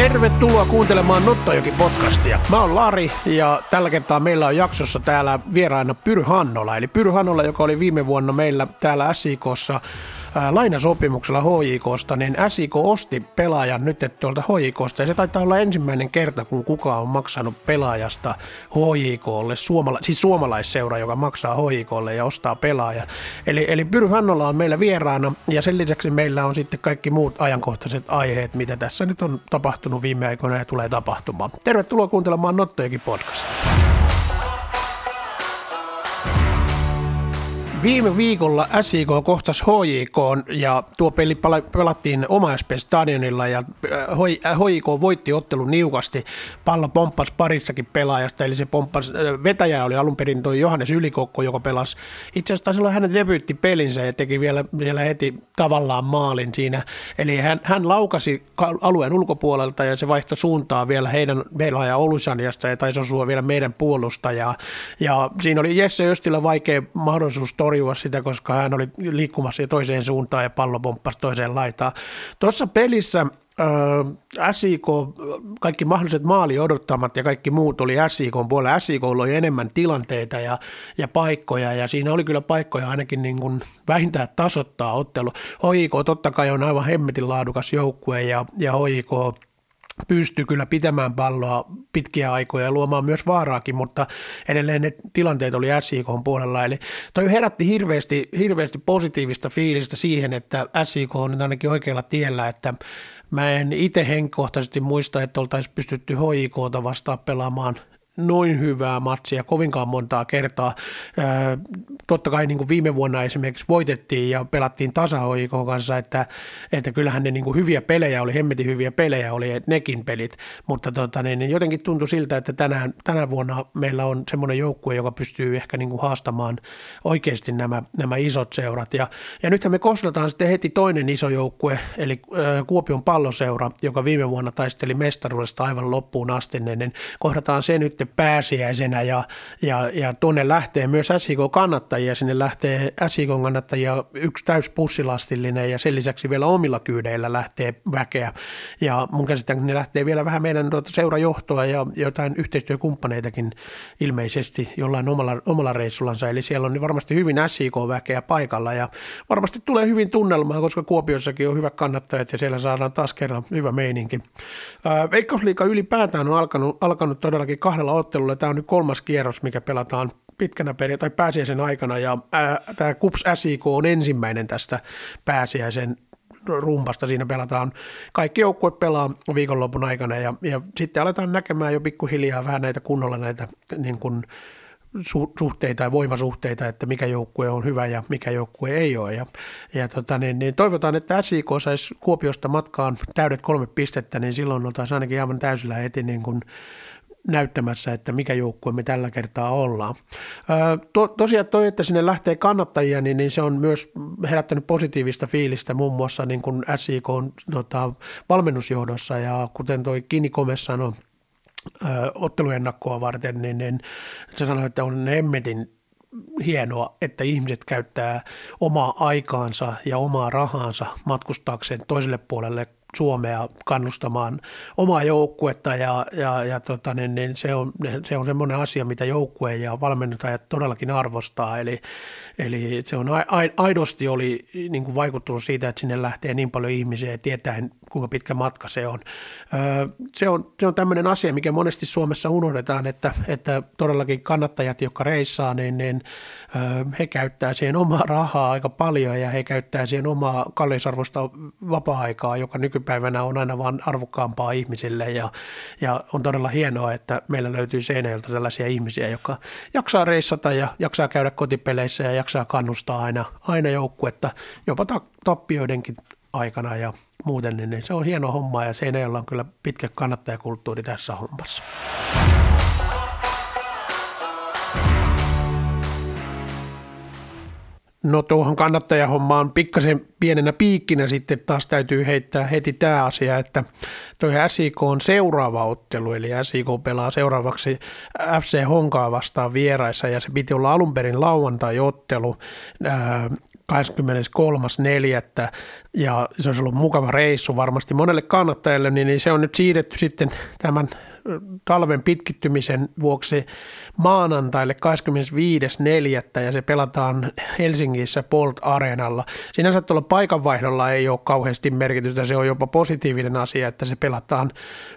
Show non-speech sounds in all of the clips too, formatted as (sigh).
Tervetuloa kuuntelemaan Nottajoki podcastia. Mä oon Lari ja tällä kertaa meillä on jaksossa täällä vieraana Pyry Hannola. Eli Pyry Hannola, joka oli viime vuonna meillä täällä SIKssa lainasopimuksella HJKsta, niin SIK osti pelaajan nyt tuolta HJKsta ja se taitaa olla ensimmäinen kerta, kun kukaan on maksanut pelaajasta HJKlle, suomala, siis suomalaisseura, joka maksaa HJKlle ja ostaa pelaajan. Eli, eli Pyry Hannola on meillä vieraana ja sen lisäksi meillä on sitten kaikki muut ajankohtaiset aiheet, mitä tässä nyt on tapahtunut viime aikoina ja tulee tapahtumaan. Tervetuloa kuuntelemaan Nottojekin podcastia. Viime viikolla SIK kohtasi HJK ja tuo peli pelattiin oma stadionilla ja HJK äh, voitti ottelun niukasti. Pallo pomppasi parissakin pelaajasta, eli se pomppasi, äh, vetäjä oli alun perin tuo Johannes Ylikokko, joka pelasi itse asiassa silloin hänen debyyttipelinsä ja teki vielä, vielä heti tavallaan maalin siinä. Eli hän, hän laukasi alueen ulkopuolelta ja se vaihtoi suuntaa vielä heidän pelaaja Olusaniasta ja taisi osua vielä meidän puolustajaa. Ja siinä oli Jesse Östilä vaikea mahdollisuus torjua sitä, koska hän oli liikkumassa toiseen suuntaan ja pallo pomppasi toiseen laitaan. Tuossa pelissä äh, SIK, kaikki mahdolliset maali odottamat ja kaikki muut oli SIK puolella. SIK oli enemmän tilanteita ja, ja paikkoja ja siinä oli kyllä paikkoja ainakin niin kuin vähintään tasoittaa ottelu. HIK totta kai on aivan hemmetin laadukas joukkue ja, ja HIK pystyy kyllä pitämään palloa pitkiä aikoja ja luomaan myös vaaraakin, mutta edelleen ne tilanteet oli SIK puolella. Eli toi herätti hirveästi, hirveästi positiivista fiilistä siihen, että SIK on nyt ainakin oikealla tiellä, että mä en itse henkkohtaisesti muista, että oltaisiin pystytty HIKta vastaan pelaamaan noin hyvää matsia kovinkaan montaa kertaa. Totta kai niin kuin viime vuonna esimerkiksi voitettiin ja pelattiin tasa kanssa, että, että kyllähän ne niin kuin hyviä pelejä oli, hemmetin hyviä pelejä oli nekin pelit, mutta tota, niin, niin jotenkin tuntui siltä, että tänään, tänä vuonna meillä on semmoinen joukkue, joka pystyy ehkä niin kuin haastamaan oikeasti nämä, nämä isot seurat. Ja, ja nythän me koslataan sitten heti toinen iso joukkue, eli Kuopion palloseura, joka viime vuonna taisteli mestaruudesta aivan loppuun asti, niin kohdataan se nyt pääsiäisenä ja, ja, ja tuonne lähtee myös SIK-kannattajia, sinne lähtee SIK-kannattajia yksi täyspussilastillinen ja sen lisäksi vielä omilla kyydeillä lähtee väkeä. Ja mun käsittääkseni ne lähtee vielä vähän meidän tuota seurajohtoa ja jotain yhteistyökumppaneitakin ilmeisesti jollain omalla, omalla reissullansa, eli siellä on varmasti hyvin SIK-väkeä paikalla ja varmasti tulee hyvin tunnelmaa, koska Kuopiossakin on hyvät kannattajat ja siellä saadaan taas kerran hyvä meininki. Veikkausliika ylipäätään on alkanut, alkanut todellakin kahdella ottelulla. Tämä on nyt kolmas kierros, mikä pelataan pitkänä peri- tai pääsiäisen aikana ja ää, tämä KUPS SIK on ensimmäinen tästä pääsiäisen rumpasta. Siinä pelataan, kaikki joukkueet pelaa viikonlopun aikana ja, ja sitten aletaan näkemään jo pikkuhiljaa vähän näitä kunnolla näitä niin kuin, suhteita ja voimasuhteita, että mikä joukkue on hyvä ja mikä joukkue ei ole. Ja, ja tota, niin, niin toivotaan, että SIK saisi Kuopiosta matkaan täydet kolme pistettä, niin silloin oltaisiin ainakin aivan täysillä heti niin kuin näyttämässä, että mikä joukkue me tällä kertaa ollaan. To, tosiaan toi, että sinne lähtee kannattajia, niin, niin se on myös herättänyt positiivista fiilistä muun muassa niin kuin SIK on tota, valmennusjohdossa ja kuten toi Kini sanoi, otteluennakkoa varten, niin, niin se sanoi, että on hemmetin hienoa, että ihmiset käyttää omaa aikaansa ja omaa rahansa matkustaakseen toiselle puolelle Suomea kannustamaan omaa joukkuetta ja, ja, ja tota, niin, niin se on, se on semmoinen asia, mitä joukkue ja valmentajat todellakin arvostaa. Eli, eli se on aidosti oli niin kuin vaikuttunut siitä, että sinne lähtee niin paljon ihmisiä tietäen kuinka pitkä matka se on. Se on, se on tämmöinen asia, mikä monesti Suomessa unohdetaan, että, että todellakin kannattajat, jotka reissaa, niin, niin he käyttää siihen omaa rahaa aika paljon ja he käyttää siihen omaa kallisarvoista vapaa-aikaa, joka nykypäivänä on aina vaan arvokkaampaa ihmisille ja, ja on todella hienoa, että meillä löytyy Seinäjältä sellaisia ihmisiä, jotka jaksaa reissata ja jaksaa käydä kotipeleissä ja jaksaa kannustaa aina, aina joukkuetta, jopa tappioidenkin aikana ja muuten, niin, niin se on hieno homma ja Seinäjoella on kyllä pitkä kannattajakulttuuri tässä hommassa. No tuohon kannattajahommaan pikkasen pienenä piikkinä sitten taas täytyy heittää heti tämä asia, että tuo SIK on seuraava ottelu, eli SIK pelaa seuraavaksi FC Honkaa vastaan vieraissa ja se piti olla alun perin lauantai-ottelu 23.4. ja se olisi ollut mukava reissu varmasti monelle kannattajalle, niin se on nyt siirretty sitten tämän talven pitkittymisen vuoksi maanantaille 25.4. ja se pelataan Helsingissä Bolt Areenalla. Sinänsä tuolla paikanvaihdolla ei ole kauheasti merkitystä, se on jopa positiivinen asia, että se pelataan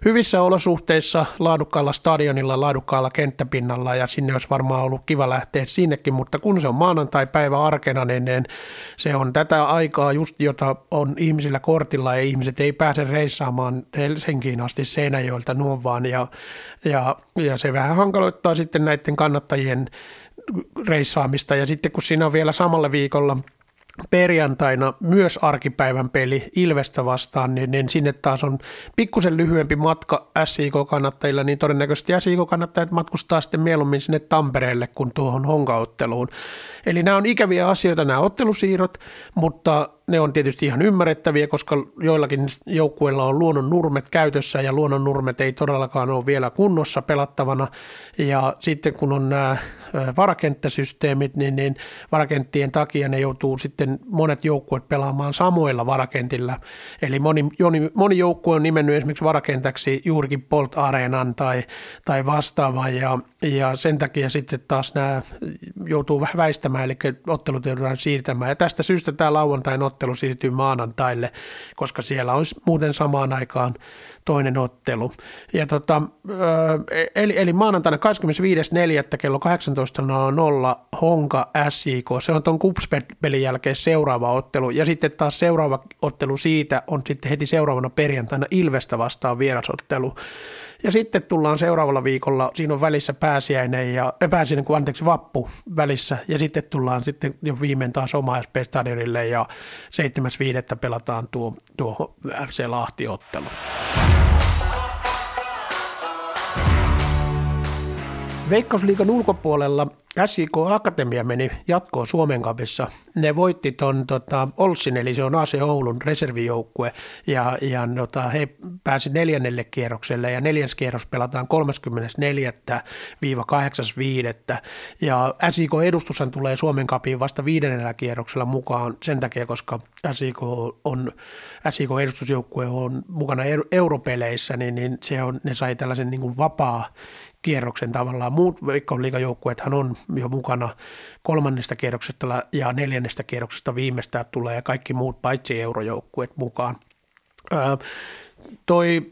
hyvissä olosuhteissa, laadukkaalla stadionilla, laadukkaalla kenttäpinnalla ja sinne olisi varmaan ollut kiva lähteä sinnekin, mutta kun se on maanantai-päivä arkena, niin se on tätä aikaa just, jota on ihmisillä kortilla ja ihmiset ei pääse reissaamaan Helsinkiin asti Seinäjoelta nuon vaan ja, ja, ja se vähän hankaloittaa sitten näiden kannattajien reissaamista ja sitten kun siinä on vielä samalla viikolla – perjantaina myös arkipäivän peli Ilvestä vastaan, niin, niin sinne taas on pikkusen lyhyempi matka SIK-kannattajilla, niin todennäköisesti SIK-kannattajat matkustaa sitten mieluummin sinne Tampereelle kuin tuohon honkaotteluun. Eli nämä on ikäviä asioita nämä ottelusiirrot, mutta ne on tietysti ihan ymmärrettäviä, koska joillakin joukkueilla on luonnon nurmet käytössä ja luonnon nurmet ei todellakaan ole vielä kunnossa pelattavana. Ja sitten kun on nämä varakenttäsysteemit, niin, niin varakenttien takia ne joutuu sitten monet joukkueet pelaamaan samoilla varakentillä. Eli moni, moni, moni joukkue on nimennyt esimerkiksi varakentäksi juurikin Bolt Areenan tai, tai vastaavan ja, ja sen takia sitten taas nämä joutuu vähän väistämään, eli ottelut joudutaan siirtämään. Ja tästä syystä tämä lauantain ottelu siirtyy maanantaille, koska siellä olisi muuten samaan aikaan toinen ottelu. Ja tota, eli, eli maanantaina 25.4. kello 18.00 Honka SIK, se on tuon Kups-pelin jälkeen seuraava ottelu, ja sitten taas seuraava ottelu siitä on sitten heti seuraavana perjantaina Ilvestä vastaan vierasottelu. Ja sitten tullaan seuraavalla viikolla, siinä on välissä pääsiäinen ja äh, pääsiäinen, kun anteeksi vappu välissä, ja sitten tullaan sitten jo viimein taas oma Stadionille ja 7.5. pelataan tuo, tuo FC Lahti-ottelu. Veikkausliikan ulkopuolella SIK Akatemia meni jatkoon Suomen kapissa. Ne voitti ton tota, Olssin, eli se on AC Oulun reservijoukkue, ja, ja tota, he pääsi neljännelle kierrokselle, ja neljäs kierros pelataan 34.4-8.5. Ja SIK edustushan tulee Suomen kapiin vasta viidennellä kierroksella mukaan sen takia, koska SIK on, SIK edustusjoukkue on mukana europeleissä, niin, niin se on, ne sai tällaisen niin kuin vapaa kierroksen tavallaan. Muut veikkausliigajoukkuethan on jo mukana kolmannesta kierroksesta ja neljännestä kierroksesta viimeistään tulee kaikki muut paitsi eurojoukkueet mukaan. Toi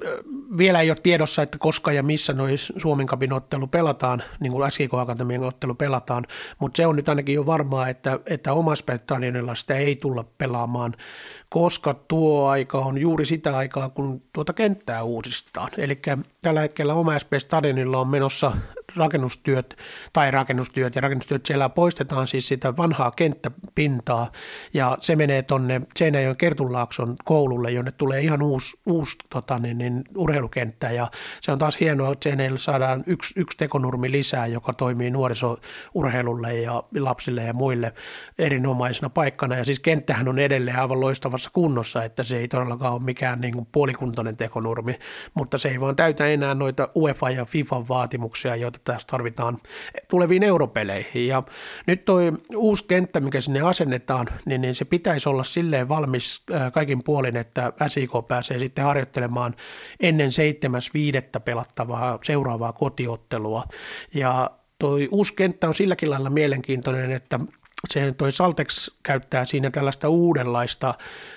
vielä ei ole tiedossa, että koska ja missä noin Suomen kapin ottelu pelataan, niin kuin SKK Akatemian ottelu pelataan, mutta se on nyt ainakin jo varmaa, että, että omassa sitä ei tulla pelaamaan koska tuo aika on juuri sitä aikaa, kun tuota kenttää uusistetaan. Eli tällä hetkellä oma SP Stadionilla on menossa rakennustyöt tai rakennustyöt ja rakennustyöt siellä poistetaan siis sitä vanhaa kenttäpintaa ja se menee tuonne Seinäjoen Kertulaakson koululle, jonne tulee ihan uusi, uusi tota, niin, niin, urheilukenttä ja se on taas hienoa, että Seinäjoelle saadaan yksi, yksi tekonurmi lisää, joka toimii nuorisourheilulle ja lapsille ja muille erinomaisena paikkana. Ja siis kenttähän on edelleen aivan loistavassa kunnossa, että se ei todellakaan ole mikään niin kuin puolikuntoinen tekonurmi, mutta se ei vaan täytä enää noita UEFA ja FIFA vaatimuksia, joita tässä tarvitaan tuleviin europeleihin. Ja nyt toi uusi kenttä, mikä sinne asennetaan, niin, niin se pitäisi olla silleen valmis äh, kaikin puolin, että SIK pääsee sitten harjoittelemaan ennen 7.5. pelattavaa seuraavaa kotiottelua. Ja toi uusi kenttä on silläkin lailla mielenkiintoinen, että se toi Saltex käyttää siinä tällaista uudenlaista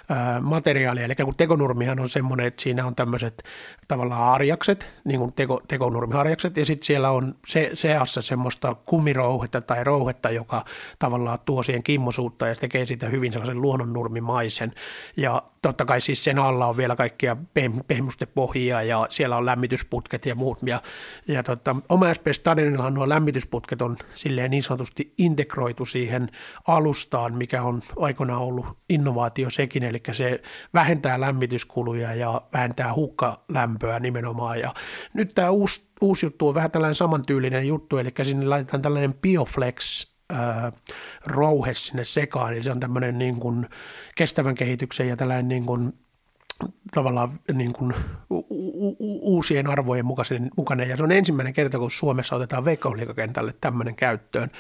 ää, materiaalia, eli kun tekonurmihan on semmoinen, että siinä on tämmöiset tavallaan harjakset, niin kuin teko, tekonurmiharjakset, ja sitten siellä on se, seassa semmoista kumirouhetta tai rouhetta, joka tavallaan tuo siihen kimmosuutta ja tekee siitä hyvin sellaisen luonnonnurmimaisen. Ja totta kai siis sen alla on vielä kaikkia pehmustepohjia ja siellä on lämmitysputket ja muut. Ja, ja tota, oma SP Stadionillahan nuo lämmitysputket on silleen niin sanotusti integroitu siihen alustaan, mikä on aikoinaan ollut innovaatio sekin, eli se vähentää lämmityskuluja ja vähentää hukkalämpöä nimenomaan. Ja nyt tämä uusi, uusi juttu on vähän tällainen samantyylinen juttu, eli sinne laitetaan tällainen Bioflex rouhe sinne sekaan, eli se on tämmöinen niin kuin kestävän kehityksen ja tällainen niin kuin tavallaan niin kuin uusien arvojen mukainen, mukainen. Ja se on ensimmäinen kerta, kun Suomessa otetaan veikkausliikakentälle tämmöinen käyttöön.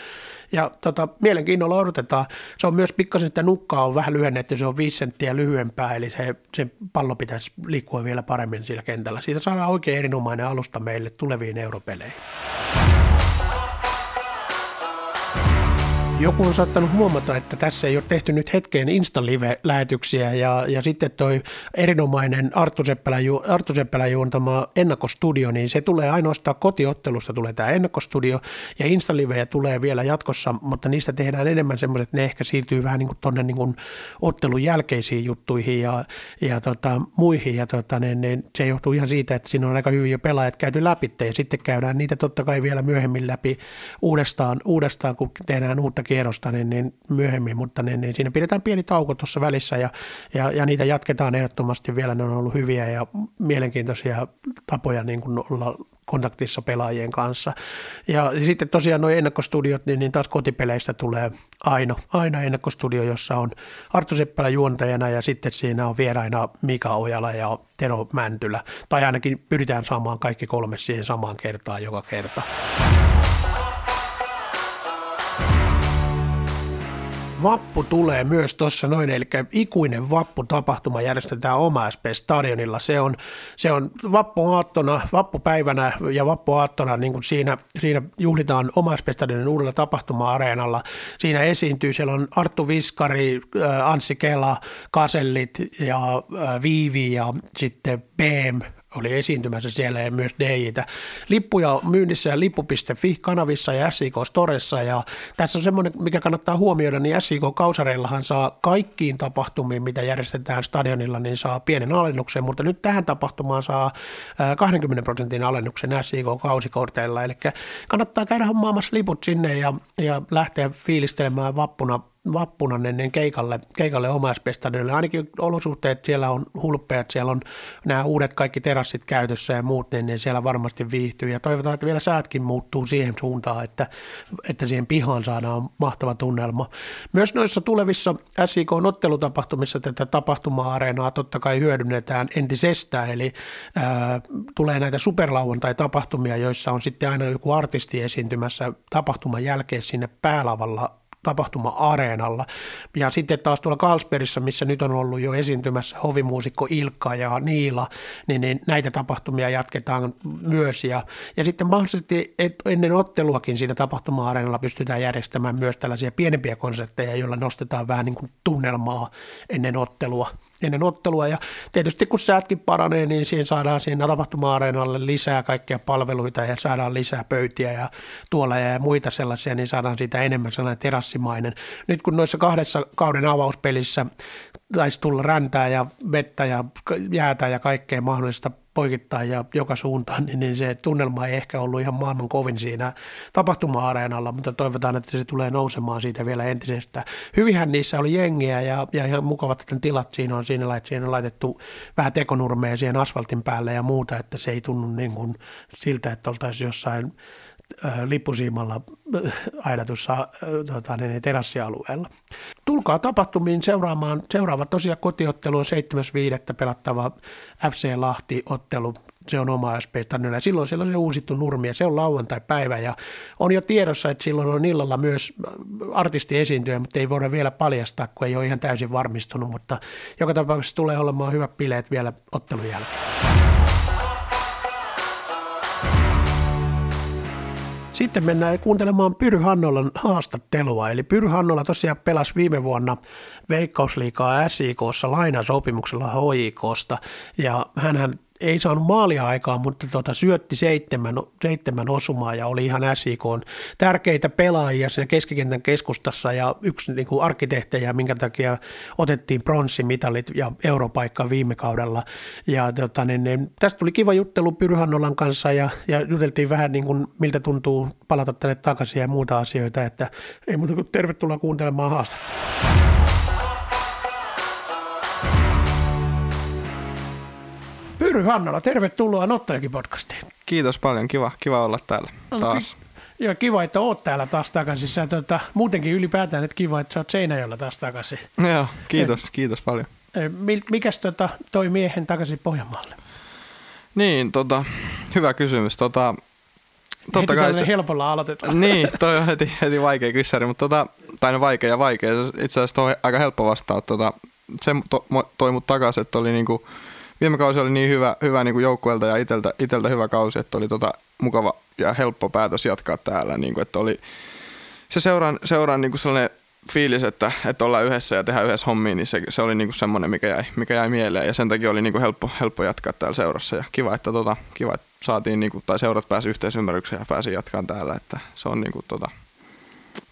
Ja tota, mielenkiinnolla odotetaan. Se on myös pikkasen, että nukkaa on vähän lyhennetty, se on viisi senttiä lyhyempää, eli se, se pallo pitäisi liikkua vielä paremmin sillä kentällä. Siitä saadaan oikein erinomainen alusta meille tuleviin europeleihin. Joku on saattanut huomata, että tässä ei ole tehty nyt hetkeen Insta-live-lähetyksiä ja, ja sitten toi erinomainen Arttu Seppälä, Seppälä juontama ennakkostudio, niin se tulee ainoastaan kotiottelusta tulee tämä ennakkostudio ja Insta-livejä tulee vielä jatkossa, mutta niistä tehdään enemmän semmoiset, ne ehkä siirtyy vähän niin kuin tuonne niin ottelun jälkeisiin juttuihin ja, ja tota, muihin. Ja tota, ne, ne, se johtuu ihan siitä, että siinä on aika hyvin jo pelaajat käyty läpi ja sitten käydään niitä totta kai vielä myöhemmin läpi uudestaan, uudestaan kun tehdään uutta kierrosta niin, niin myöhemmin, mutta niin, niin siinä pidetään pieni tauko tuossa välissä ja, ja, ja, niitä jatketaan ehdottomasti vielä. Ne on ollut hyviä ja mielenkiintoisia tapoja niin kuin olla kontaktissa pelaajien kanssa. Ja sitten tosiaan nuo ennakkostudiot, niin, niin taas kotipeleistä tulee aina, aina ennakkostudio, jossa on Arttu Seppälä juontajana ja sitten siinä on vieraina Mika Ojala ja Tero Mäntylä. Tai ainakin pyritään saamaan kaikki kolme siihen samaan kertaan joka kerta. Vappu tulee myös tuossa noin, eli ikuinen vappu-tapahtuma järjestetään oma SP-stadionilla. Se on, se on vappuaattona, vappupäivänä ja vappuaattona niin kuin siinä, siinä juhlitaan oma SP-stadionin uudella tapahtuma-areenalla. Siinä esiintyy, siellä on Arttu Viskari, Anssi Kela, Kasellit ja Viivi ja sitten BM oli esiintymässä siellä ja myös DJtä. Lippuja myynnissä ja lippu.fi-kanavissa ja SIK Storessa ja tässä on semmoinen, mikä kannattaa huomioida, niin SIK Kausareillahan saa kaikkiin tapahtumiin, mitä järjestetään stadionilla, niin saa pienen alennuksen, mutta nyt tähän tapahtumaan saa 20 prosentin alennuksen SIK Kausikorteilla, eli kannattaa käydä hommaamassa liput sinne ja, ja lähteä fiilistelemään vappuna vappuna ennen keikalle, keikalle omaispestanille. Ainakin olosuhteet siellä on hulppeat, siellä on nämä uudet kaikki terassit käytössä ja muut, niin, niin siellä varmasti viihtyy. Ja toivotaan, että vielä säätkin muuttuu siihen suuntaan, että, että siihen pihaan saadaan mahtava tunnelma. Myös noissa tulevissa SIK-ottelutapahtumissa tätä tapahtuma-areenaa totta kai hyödynnetään entisestään, eli ää, tulee näitä superlauantai-tapahtumia, joissa on sitten aina joku artisti esiintymässä tapahtuman jälkeen sinne päälavalla tapahtuma-areenalla. Ja sitten taas tuolla Carlsbergissä, missä nyt on ollut jo esiintymässä hovimuusikko Ilkka ja Niila, niin, niin näitä tapahtumia jatketaan myös. Ja, ja sitten mahdollisesti ennen otteluakin siinä tapahtuma-areenalla pystytään järjestämään myös tällaisia pienempiä konsertteja, joilla nostetaan vähän niin kuin tunnelmaa ennen ottelua ennen ottelua. Ja tietysti kun säätkin paranee, niin siihen saadaan siinä tapahtuma-areenalle lisää kaikkia palveluita ja saadaan lisää pöytiä ja tuolla ja muita sellaisia, niin saadaan siitä enemmän sellainen terassimainen. Nyt kun noissa kahdessa kauden avauspelissä taisi tulla räntää ja vettä ja jäätä ja kaikkea mahdollista poikittain ja joka suuntaan, niin, niin se tunnelma ei ehkä ollut ihan maailman kovin siinä tapahtuma-areenalla, mutta toivotaan, että se tulee nousemaan siitä vielä entisestä. Hyvinhän niissä oli jengiä ja, ja ihan mukavat että tilat siinä on siinä, että siinä on laitettu vähän tekonurmeja siihen asfaltin päälle ja muuta, että se ei tunnu niin kuin siltä, että oltaisiin jossain lippusiimalla aidatussa tota, niin, terassialueella. Tulkaa tapahtumiin seuraamaan. Seuraava tosiaan kotiottelu on 7.5. pelattava FC Lahti-ottelu. Se on oma SP Tannilla. Silloin siellä on se uusittu nurmi ja se on lauantai-päivä ja on jo tiedossa, että silloin on illalla myös artisti esiintyjä, mutta ei voida vielä paljastaa, kun ei ole ihan täysin varmistunut, mutta joka tapauksessa tulee olemaan hyvät bileet vielä ottelun jälkeen. Sitten mennään kuuntelemaan Pyry Hannolan haastattelua. Eli Pyry Hannola tosiaan pelasi viime vuonna Veikkausliikaa SIKssa lainasopimuksella HIKsta. Ja hän ei saanut maalia aikaa, mutta tuota, syötti seitsemän, seitsemän osumaa ja oli ihan SIK tärkeitä pelaajia siinä keskikentän keskustassa ja yksi niin kuin arkkitehtejä, minkä takia otettiin pronssimitalit ja europaikka viime kaudella. Ja tuota, niin, niin, tästä tuli kiva juttelu Pyrhannolan kanssa ja, ja juteltiin vähän niin kuin, miltä tuntuu palata tänne takaisin ja muuta asioita, että ei muuta kuin tervetuloa kuuntelemaan haastattelua. Pyry Hannola, tervetuloa Nottajakin podcastiin. Kiitos paljon, kiva, kiva olla täällä no, taas. Joo, kiva, että oot täällä taas takaisin. Sä, tuota, muutenkin ylipäätään, että kiva, että sä oot Seinäjoella taas takaisin. Joo, kiitos, Et, kiitos paljon. Mikäs tota, toi miehen takaisin Pohjanmaalle? Niin, tota, hyvä kysymys. Tota, totta heti kai se, helpolla aloitetaan. Niin, toi on heti, heti vaikea kyssäri, mutta tota, tai no vaikea ja vaikea. Itse asiassa toi aika helppo vastaa. Tota, se to, toi mut takaisin, että oli niinku, viime kausi oli niin hyvä, hyvä niinku joukkueelta ja iteltä, iteltä hyvä kausi, että oli tota, mukava ja helppo päätös jatkaa täällä. Niinku, että oli se seuraan, seuraan niinku sellainen fiilis, että, että ollaan yhdessä ja tehdään yhdessä hommia, niin se, se oli niinku semmoinen, mikä jäi, mikä jäi mieleen. Ja sen takia oli niinku helppo, helppo jatkaa täällä seurassa. Ja kiva, että, tota, kiva, että saatiin, niinku, tai seurat pääsi yhteisymmärrykseen ja pääsi jatkamaan täällä. Että se on niinku, tota,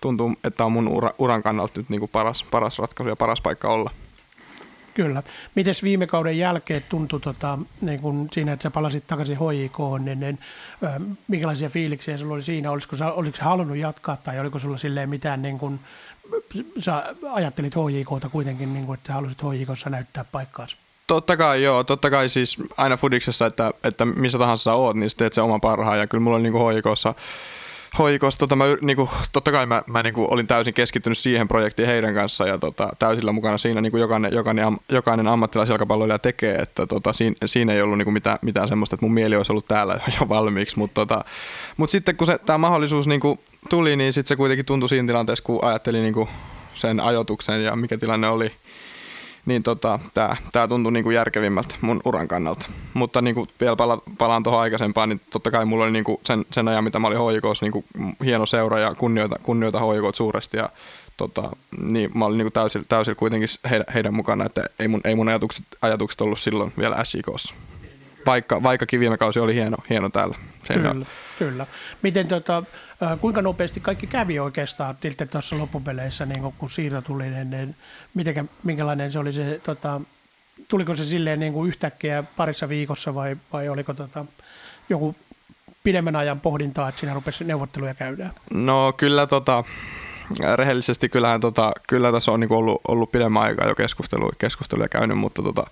tuntuu, että on mun ura, uran kannalta nyt niinku paras, paras ratkaisu ja paras paikka olla. Kyllä. Miten viime kauden jälkeen tuntui tota, niin kun siinä, että sä palasit takaisin HJK, niin, niin äh, minkälaisia fiiliksiä sulla oli siinä? Olisiko, olisiko sä halunnut jatkaa tai oliko sulla silleen mitään, niin kun, sä ajattelit HJKta kuitenkin, niin kun, että sä halusit HJKssa näyttää paikkaasi? Totta kai joo, totta kai siis aina fudiksessa, että, että missä tahansa sä oot, niin sä teet se oma parhaan ja kyllä mulla on niin HJKssa hoikossa, tota, mä, niinku, totta kai mä, mä niinku, olin täysin keskittynyt siihen projektiin heidän kanssa ja tota, täysillä mukana siinä niinku jokainen, jokainen, am, jokainen ammattilaisjalkapalloilija tekee, että tota, siinä, siinä, ei ollut niinku mitään, mitään semmoista, että mun mieli olisi ollut täällä (laughs) jo valmiiksi, mutta tota, mut sitten kun tämä mahdollisuus niinku, tuli, niin sitten se kuitenkin tuntui siinä tilanteessa, kun ajattelin niinku, sen ajotuksen ja mikä tilanne oli, niin tota, tämä tää tuntui niinku järkevimmältä mun uran kannalta. Mutta niinku vielä pala, palaan tuohon aikaisempaan, niin totta kai mulla oli niinku sen, sen ajan, mitä mä olin hoikossa, niinku hieno seura ja kunnioita, kunnioita hoikoot suuresti. Ja tota, niin mä olin niinku täysillä, täysillä kuitenkin heidän, heidän mukana, että ei mun, ei mun ajatukset, ajatukset ollut silloin vielä SJKssa. Vaikka, vaikkakin viime kausi oli hieno, hieno täällä. Kyllä, kyllä. Miten tota, kuinka nopeasti kaikki kävi oikeastaan tiltä tuossa loppupeleissä, niin kun siirto tuli, niin, niin mitenkä, minkälainen se oli se, tota, tuliko se silleen niin kuin yhtäkkiä parissa viikossa vai, vai oliko tota, joku pidemmän ajan pohdintaa, että siinä rupesi neuvotteluja käydään? No kyllä tota, rehellisesti kyllähän tota, kyllä tässä on niinku ollut, ollut pidemmän aikaa jo keskusteluja, keskusteluja käynyt, mutta tota,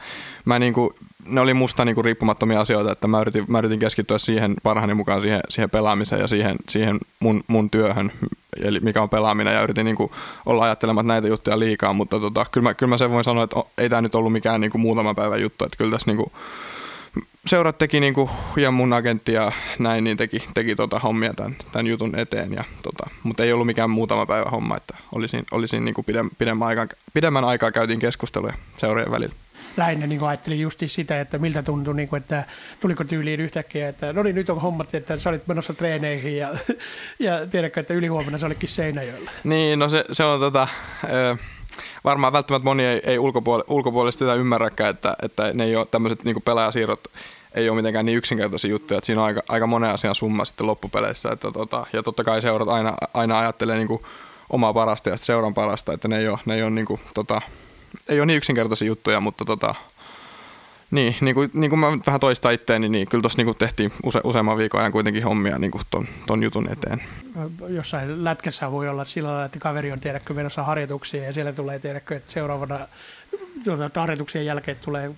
mä niinku, ne oli musta niinku riippumattomia asioita, että mä yritin, mä yritin keskittyä siihen parhaani mukaan siihen, siihen pelaamiseen ja siihen, siihen mun, mun työhön, eli mikä on pelaaminen, ja yritin niinku olla ajattelematta näitä juttuja liikaa, mutta tota, kyllä, mä, kyllä mä sen voin sanoa, että ei tämä nyt ollut mikään niinku muutama päivän juttu, että kyllä tässä niinku, seurat teki niinku, ja mun agentti ja näin, niin teki, teki tota hommia tämän, tämän jutun eteen. Ja, tota, mutta ei ollut mikään muutama päivä homma, että olisin, olisin niinku pidem, pidemmän, aikaa, pidemmän aikaa käytiin keskusteluja seurojen välillä lähinnä niin ajattelin just sitä, että miltä tuntui, niin kuin, että tuliko tyyliin yhtäkkiä, että no niin, nyt on hommat, että sä olit menossa treeneihin ja, (laughs) ja tiedätkö, että ylihuomenna sä olitkin Seinäjoella. Niin, no se, se on tota, varmaan välttämättä moni ei, ei ulkopuol- ulkopuolista sitä ymmärräkään, että, että ne ei ole tämmöiset niin pelaajasiirrot ei ole mitenkään niin yksinkertaisia juttuja, että siinä on aika, aika monen asian summa sitten loppupeleissä. Että tota, ja totta kai seurat aina, aina ajattelee niin omaa parasta ja seuran parasta, että ne ei ole, ne ei ole, niin kuin, tota, ei ole niin yksinkertaisia juttuja, mutta tota, niin, niin kuin, niin kuin mä vähän toistan itteeni, niin kyllä tuossa niin tehtiin use, useamman viikon ajan kuitenkin hommia niin kuin ton, ton jutun eteen. Jossain lätkässä voi olla sillä lailla, että kaveri on tiedäkö menossa harjoituksia ja siellä tulee tiedäkö, että seuraavana tuota, harjoituksien jälkeen tulee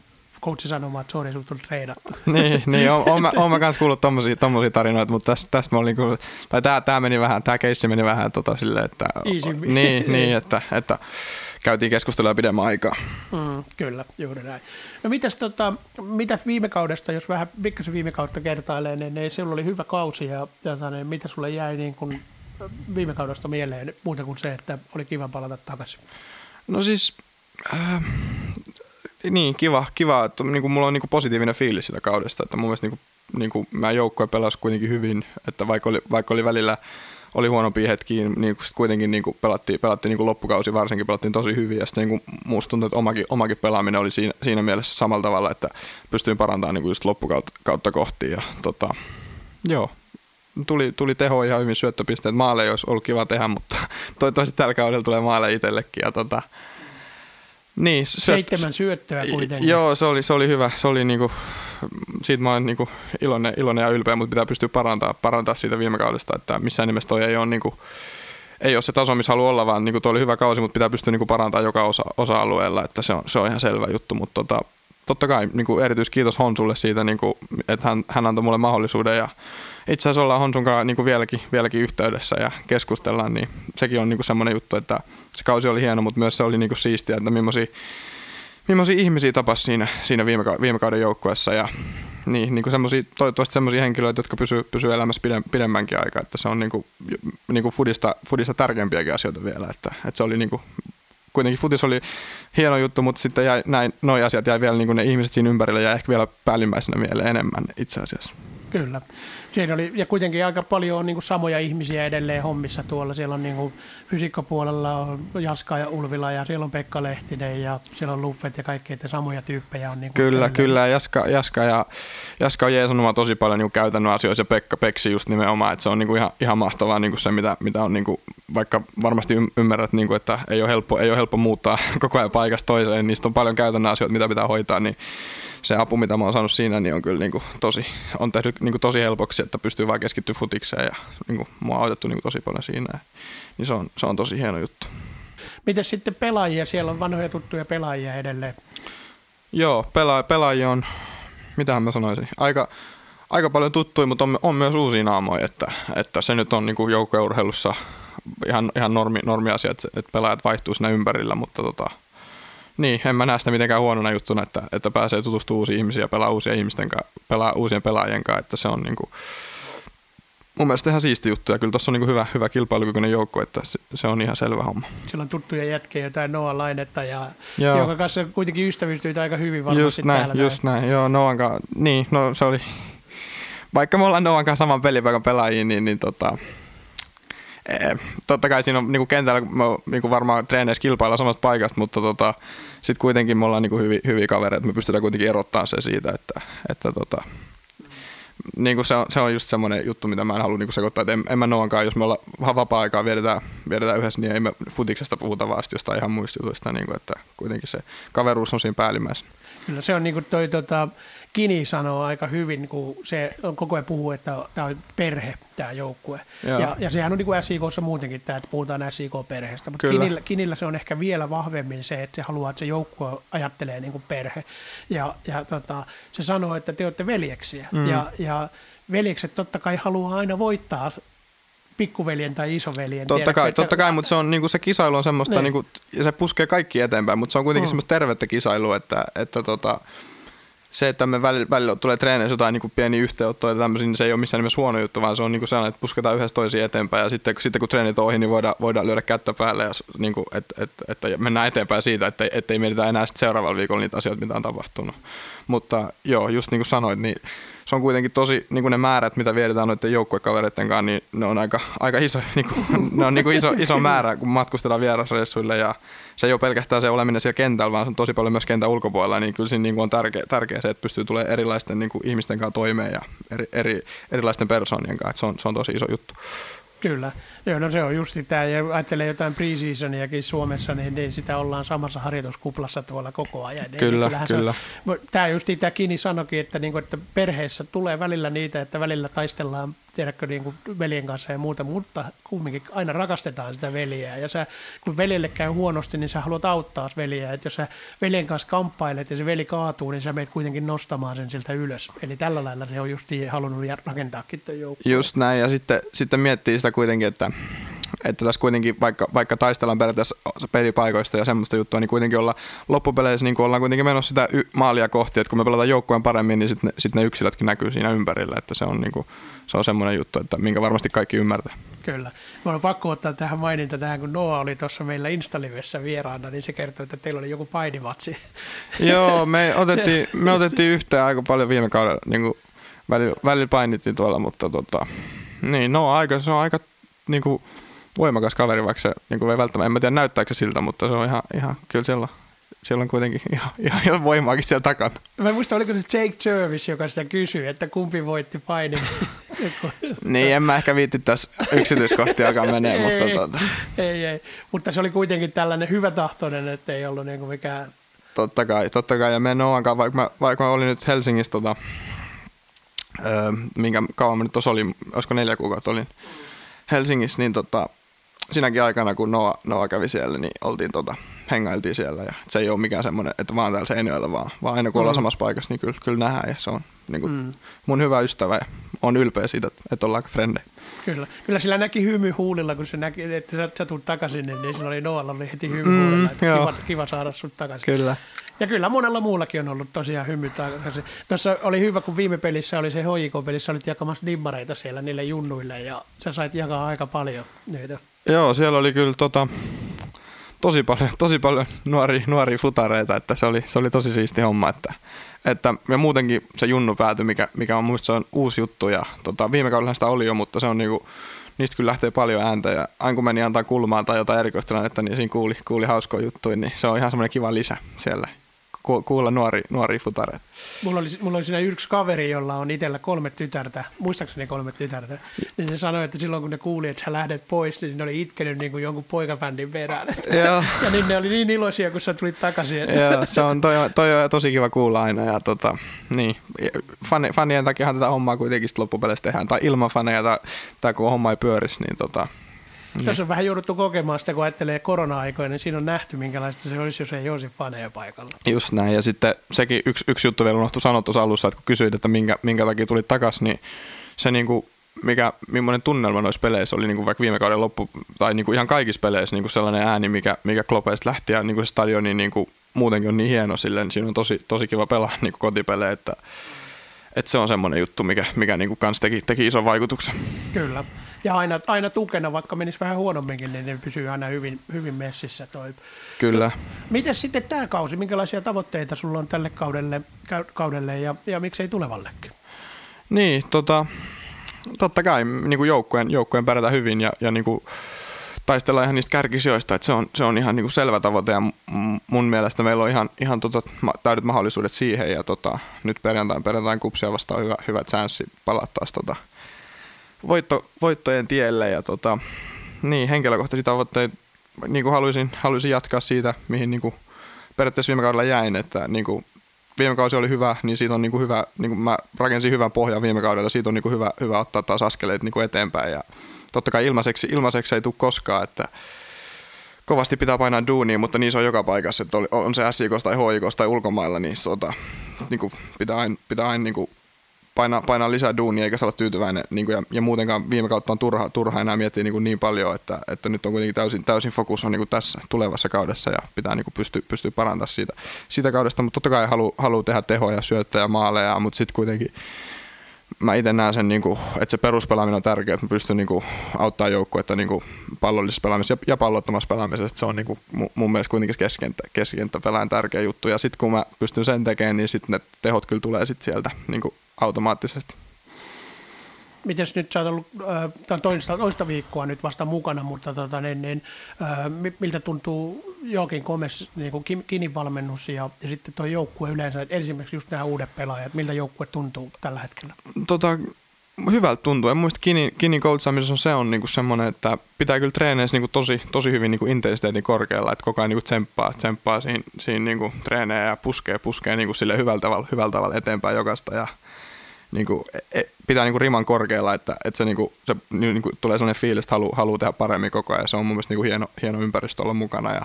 coachi sanomaan, että sori, sut on treenattu. (laughs) niin, niin on, on, mä, on mä kans kuullut tommosia, tommosia tarinoita, mutta tästä, tästä mä olin kuullut, tai tää, tää meni vähän, tää keissi meni vähän tota silleen, että, Easy. niin, niin, että, että käytiin keskustelua pidemmän aikaa. Mm, kyllä, juuri näin. No mitäs, tota, mitä viime kaudesta, jos vähän pikkasen viime kautta kertailee, niin, niin sinulla oli hyvä kausi ja tota, niin, mitä sulle jäi niin kun viime kaudesta mieleen muuta kuin se, että oli kiva palata takaisin? No siis, äh, niin kiva, kiva että niin kuin mulla on niin kuin positiivinen fiilis sitä kaudesta, että mun mielestä niin kuin, niin kuin mä joukkoja pelasin kuitenkin hyvin, että vaikka oli, vaikka oli välillä oli huonompia hetkiä, niin kuitenkin niin kuin pelattiin, pelattiin niin kuin loppukausi varsinkin pelattiin tosi hyvin ja sitten niin kuin musta tuntuu, että omakin, omakin pelaaminen oli siinä, siinä mielessä samalla tavalla, että pystyin parantamaan niin kuin just loppukautta kautta kohti ja tota, joo, tuli, tuli teho ihan hyvin syöttöpisteet. Maale ei olisi ollut kiva tehdä, mutta toivottavasti tällä kaudella tulee maale itsellekin. Ja tota, niin, syöt, Seitsemän syöttöä kuitenkin. Joo, se oli, se oli hyvä. Se oli niinku, siitä mä oon niinku iloinen, iloinen ja ylpeä, mutta pitää pystyä parantaa, parantaa siitä viime kaudesta, että missään nimessä toi ei ole niinku, ei ole se taso, missä haluaa olla, vaan niinku toi oli hyvä kausi, mutta pitää pystyä niinku parantamaan joka osa, osa-alueella, että se on, se on ihan selvä juttu, mutta tota, totta kai niinku erityiskiitos Honsulle siitä, niinku, että hän, hän antoi mulle mahdollisuuden ja itse asiassa ollaan Honsun kanssa niin vieläkin, vieläkin yhteydessä ja keskustellaan, niin sekin on niin semmoinen juttu, että se kausi oli hieno, mutta myös se oli niin siistiä, että millaisia, millaisia ihmisiä tapas siinä, siinä viime, viime kauden joukkueessa ja niin, niin kuin semmosia, toivottavasti semmoisia henkilöitä, jotka pysyy, pysyy elämässä pidem, pidemmänkin aikaa, että se on niin kuin, niin kuin fudista, fudista tärkeimpiäkin asioita vielä, että, että se oli niin kuin, kuitenkin futis oli hieno juttu, mutta sitten jäi, näin, noi asiat jäi vielä niin kuin ne ihmiset siinä ympärillä ja ehkä vielä päällimmäisenä mieleen enemmän itse asiassa. Kyllä. Siinä oli, ja kuitenkin aika paljon on niin kuin samoja ihmisiä edelleen hommissa tuolla. Siellä on niin kuin fysiikkapuolella on Jaska ja Ulvila ja siellä on Pekka Lehtinen ja siellä on Luffet ja kaikki, että samoja tyyppejä on. Niin kuin kyllä, edelleen. kyllä. Jaska, Jaska, ja, Jaska on jeesannut tosi paljon niin kuin käytännön asioissa ja Pekka Peksi just nimenomaan, että se on niin kuin ihan, ihan mahtavaa niin kuin se, mitä, mitä on, niin kuin, vaikka varmasti ymmärrät, niin kuin, että ei ole, helppo, ei ole helppo muuttaa (laughs) koko ajan paikasta toiseen, niistä on paljon käytännön asioita, mitä pitää hoitaa, niin se apu, mitä mä oon saanut siinä, niin on kyllä niin kuin tosi, on tehnyt niin kuin tosi helpoksi, että pystyy vaan keskittyä futikseen ja niin kuin, mua on autettu niin kuin tosi paljon siinä. Niin se on, se on tosi hieno juttu. Miten sitten pelaajia? Siellä on vanhoja tuttuja pelaajia edelleen. Joo, pela, pelaajia on, mitähän mä sanoisin, aika, aika paljon tuttuja, mutta on, on myös uusia naamoja, että, että se nyt on niin joukkueurheilussa ihan, ihan normi, normi asia, että, että pelaajat vaihtuu siinä ympärillä, mutta tota, niin, en mä näe sitä mitenkään huonona juttuna, että, että pääsee tutustumaan uusiin ihmisiin ja pelaa uusien ihmisten kanssa, pelaa uusien pelaajien kanssa, että se on niin kuin, mun mielestä ihan siisti juttu ja kyllä tuossa on niin hyvä, hyvä kilpailukykyinen joukko, että se, on ihan selvä homma. Siellä on tuttuja jätkejä, jotain Noah Lainetta, ja, Joo. jonka kanssa kuitenkin ystävystyy aika hyvin varmasti Just näin, täällä just näin. näin. Joo, Noan kanssa, niin, no se oli, vaikka me ollaan Noan kanssa saman pelipaikan pelaajia, niin, niin tota, totta kai siinä on niin kuin kentällä me niin kuin varmaan treeneissä kilpailla samasta paikasta, mutta tota, sitten kuitenkin me ollaan niin kuin hyviä, hyviä kavereita, me pystytään kuitenkin erottamaan se siitä, että, että tota, niin kuin se, on, se on just semmoinen juttu, mitä mä en halua niin sekoittaa, että en, en mä Noankaan, jos me ollaan vapaa-aikaa vietetään, vietetään yhdessä, niin ei me futiksesta puhuta vaan jostain ihan muista jutuista, niin kuin, että kuitenkin se kaveruus on siinä päällimmäisenä. Kyllä se on niin kuin toi tota, Kini sanoo aika hyvin, kun se on koko ajan puhuu, että tämä on perhe, tämä joukkue. Ja, ja sehän on niin kuin SIKssa muutenkin tämä, että puhutaan SIK-perheestä, mutta Kinillä, Kinillä, se on ehkä vielä vahvemmin se, että se haluaa, että se joukkue ajattelee niin kuin perhe. Ja, ja tota, se sanoo, että te olette veljeksiä. Mm. Ja, ja veljekset totta kai haluaa aina voittaa pikkuveljen tai isoveljen. Totta tiedä, kai, että... totta kai mutta se, on, niin kuin se kisailu on semmoista, niin. Niin kuin, ja se puskee kaikki eteenpäin, mutta se on kuitenkin mm. semmoista tervettä kisailua, että, että tota, se, että me välillä, välillä tulee treeneissä jotain niin pieniä yhteenottoja ja tämmöisiä, niin se ei ole missään nimessä huono juttu, vaan se on niin kuin sellainen, että pusketaan yhdessä toisiin eteenpäin ja sitten, sitten kun treenit on ohi, niin voidaan, voidaan lyödä kättä päälle, ja niin kuin, että, että, että mennään eteenpäin siitä, että, että ei mietitä enää sitten seuraavalla viikolla niitä asioita, mitä on tapahtunut. Mutta joo, just niin kuin sanoit, niin se on kuitenkin tosi, niin kuin ne määrät, mitä vietetään noiden joukkuekavereiden kanssa, niin ne on aika, aika iso, (laughs) niin kuin, ne on niin kuin iso, iso määrä, kun matkustetaan vierasreissuille ja se ei ole pelkästään se oleminen siellä kentällä, vaan se on tosi paljon myös kentän ulkopuolella, niin kyllä siinä niin kuin on tärkeä, tärkeä se, että pystyy tulemaan erilaisten niin kuin ihmisten kanssa toimeen ja eri, eri, erilaisten persoonien kanssa, että se on, se on tosi iso juttu. Kyllä. Joo, no se on just sitä, ja ajattelee jotain preseasoniakin Suomessa, niin, niin sitä ollaan samassa harjoituskuplassa tuolla koko ajan. Kyllä, niin, kyllä. Tämä just tämä Kini sanoikin, että, niin kuin, että perheessä tulee välillä niitä, että välillä taistellaan tiedätkö, niin kuin veljen kanssa ja muuta, mutta kumminkin aina rakastetaan sitä veljeä. Ja sä, kun veljelle käy huonosti, niin sä haluat auttaa veljeä. Että jos sä veljen kanssa kamppailet ja se veli kaatuu, niin sä meet kuitenkin nostamaan sen siltä ylös. Eli tällä lailla se on just halunnut rakentaakin joukkueen. Just näin, ja sitten, sitten miettii sitä kuitenkin, että että tässä kuitenkin, vaikka, vaikka taistellaan periaatteessa pelipaikoista ja semmoista juttua, niin kuitenkin olla loppupeleissä niin ollaan kuitenkin menossa sitä y- maalia kohti, että kun me pelataan joukkueen paremmin, niin sitten ne, sit ne yksilötkin näkyy siinä ympärillä, että se on, niin kuin, se on semmoinen juttu, että minkä varmasti kaikki ymmärtää. Kyllä. Mä on pakko ottaa tähän maininta tähän, kun Noa oli tuossa meillä Instalivessä vieraana, niin se kertoi, että teillä oli joku painivatsi. Joo, me (laughs) otettiin, me otettiin yhteen aika paljon viime kaudella, niin kuin välillä, välillä painittiin tuolla, mutta tota, niin, no aika, se on aika niin kuin, voimakas kaveri, vaikka se niin kuin ei välttämättä, en mä tiedä näyttääkö se siltä, mutta se on ihan, ihan kyllä siellä, siellä on kuitenkin ihan, ihan, ihan voimaakin siellä takana. Mä en muista, oliko se Jake Jervis, joka sitä kysyi, että kumpi voitti painin. (laughs) niin, en mä ehkä viitti tässä yksityiskohtia alkaa menee, ei, mutta... Tuota. Ei, ei, mutta se oli kuitenkin tällainen hyvä tahtoinen, että ei ollut niinku mikään... Totta kai, totta kai, ja me Noankaan, vaikka mä, vaikka mä olin nyt Helsingissä, tota, öö, minkä kauan mä nyt tuossa olin, olisiko neljä kuukautta olin Helsingissä, niin tota, sinäkin aikana, kun Noa, Noa kävi siellä, niin oltiin tota, hengailtiin siellä. Ja se ei ole mikään semmoinen, että vaan täällä Seinäjoella, vaan, vaan aina kun ollaan mm. samassa paikassa, niin kyllä, kyllä nähdään. Ja se on niin kuin, mm. mun hyvä ystävä ja on ylpeä siitä, että, ollaan frendejä. Kyllä. Kyllä sillä näki hymy huulilla, kun se näki, että sä, sä tulet takaisin, niin, sillä oli Noalla oli heti hymy mm, huulilla, että kiva, kiva, saada sut takaisin. Kyllä. Ja kyllä monella muullakin on ollut tosiaan hymyt aikaisin. Tuossa oli hyvä, kun viime pelissä oli se HJK-pelissä, olit jakamassa dimmareita siellä niille junnuille ja sä sait jakaa aika paljon niitä. Joo, siellä oli kyllä tota, tosi paljon, tosi paljon nuoria, nuoria futareita, että se oli, se oli tosi siisti homma. Että, että, ja muutenkin se junnu pääty, mikä, mikä on muista se on uusi juttu ja tota, viime kaudella sitä oli jo, mutta se on niinku, niistä kyllä lähtee paljon ääntä ja aina kun meni antaa kulmaa tai jotain erikoistilannetta, niin siinä kuuli, kuuli hauskoja juttuja, niin se on ihan semmoinen kiva lisä siellä kuulla nuori, nuori futareita. Mulla oli, mulla oli siinä yksi kaveri, jolla on itsellä kolme tytärtä, muistaakseni kolme tytärtä, niin se sanoi, että silloin kun ne kuuli, että sä lähdet pois, niin ne oli itkenyt niin kuin jonkun poikafändin perään. ja niin ne oli niin iloisia, kun sä tulit takaisin. Joo, se on, toi, toi on tosi kiva kuulla aina. Ja tota, niin, fan, fanien takia tätä hommaa kuitenkin loppupeleissä tehdään, tai ilman faneja, tai, tai kun homma ei pyörisi, niin tota, niin. Tässä on vähän jouduttu kokemaan sitä, kun ajattelee korona-aikoja, niin siinä on nähty, minkälaista se olisi, jos ei olisi faneja paikalla. Just näin, ja sitten sekin yksi, yksi juttu vielä unohtui sanoa tuossa alussa, että kun kysyit, että minkä, minkä takia tuli takaisin, niin se niin kuin, mikä, millainen tunnelma noissa peleissä oli niin kuin vaikka viime kauden loppu, tai niin kuin ihan kaikissa peleissä niin kuin sellainen ääni, mikä, mikä Klopeista lähti, ja niin kuin se stadioni niin kuin muutenkin on niin hieno silleen, niin siinä on tosi, tosi kiva pelaa niin kuin kotipelejä, että, että se on semmoinen juttu, mikä, mikä niin kuin kans teki, teki ison vaikutuksen. Kyllä ja aina, aina tukena, vaikka menisi vähän huonomminkin, niin ne pysyy aina hyvin, hyvin messissä. Toi. Kyllä. Miten sitten tämä kausi, minkälaisia tavoitteita sulla on tälle kaudelle, kaudelle ja, ja miksei tulevallekin? Niin, tota, totta kai niin kuin joukkueen, joukkueen pärjätä hyvin ja, ja niin kuin, taistella ihan niistä kärkisijoista, että se on, se on ihan niin kuin selvä tavoite ja mun mielestä meillä on ihan, ihan tota, täydet mahdollisuudet siihen ja tota, nyt perjantain, perjantain kupsia vastaan hyvä, hyvä chanssi palata taas tota, voitto, voittojen tielle ja tota, niin, henkilökohtaisia tavoitteita niin kuin haluaisin, haluaisin jatkaa siitä, mihin niin kuin periaatteessa viime kaudella jäin, että niin kuin viime kausi oli hyvä, niin siitä on niin kuin hyvä, niin kuin mä rakensin hyvän pohjan viime kaudella, siitä on niin kuin hyvä, hyvä ottaa taas askeleet niin kuin eteenpäin ja totta kai ilmaiseksi, ilmaiseksi ei tule koskaan, että kovasti pitää painaa duunia, mutta niin se on joka paikassa, että on se SIK tai HIK tai ulkomailla, niin, tota, niin kuin pitää aina, pitää aina niin kuin painaa, painaa lisää duunia eikä saa olla tyytyväinen. Niin kuin, ja, ja, muutenkaan viime kautta on turha, turha enää miettiä niin, kuin niin paljon, että, että nyt on kuitenkin täysin, täysin fokus on niin kuin tässä tulevassa kaudessa ja pitää niin kuin pystyä, pystyä parantamaan siitä, siitä kaudesta. Mutta totta kai haluaa halu tehdä tehoja, syöttää maaleja, mutta sitten kuitenkin mä itse näen sen, niin kuin, että se peruspelaaminen on tärkeää, että mä pystyn niin kuin, auttaa joukkuetta niin pallollisessa pelaamisessa ja, ja pallottomassa pelaamisessa. Se on niin kuin, mun mielestä kuitenkin keskenttä, keskenttä pelaajan tärkeä juttu. Ja sitten kun mä pystyn sen tekemään, niin sitten ne tehot kyllä tulee sit sieltä niin kuin, automaattisesti. Miten nyt sä oot ollut äh, toista, toista viikkoa nyt vasta mukana, mutta tota, niin, niin, äh, miltä tuntuu Joakin Komes, niin kuin Kinin valmennus ja, ja sitten tuo joukkue yleensä, esimerkiksi just nämä uudet pelaajat, miltä joukkue tuntuu tällä hetkellä? Tota, hyvältä tuntuu. En muista Kinin, Kinin coachaamisessa se on niinku semmoinen, että pitää kyllä treeneissä niinku tosi, tosi hyvin niinku intensiteetin korkealla, että koko ajan niinku tsemppaa, tsemppaa siinä, siinä niinku treenejä ja puskee, puskee niinku sille hyvällä tavalla, hyvällä tavalla eteenpäin jokasta ja niin kuin, e, e, pitää niin kuin riman korkealla, että, että se, niin kuin, se niin kuin, tulee sellainen fiilis, että haluaa halu tehdä paremmin koko ajan. Se on mun mielestä niin kuin hieno, hieno ympäristö olla mukana. Ja,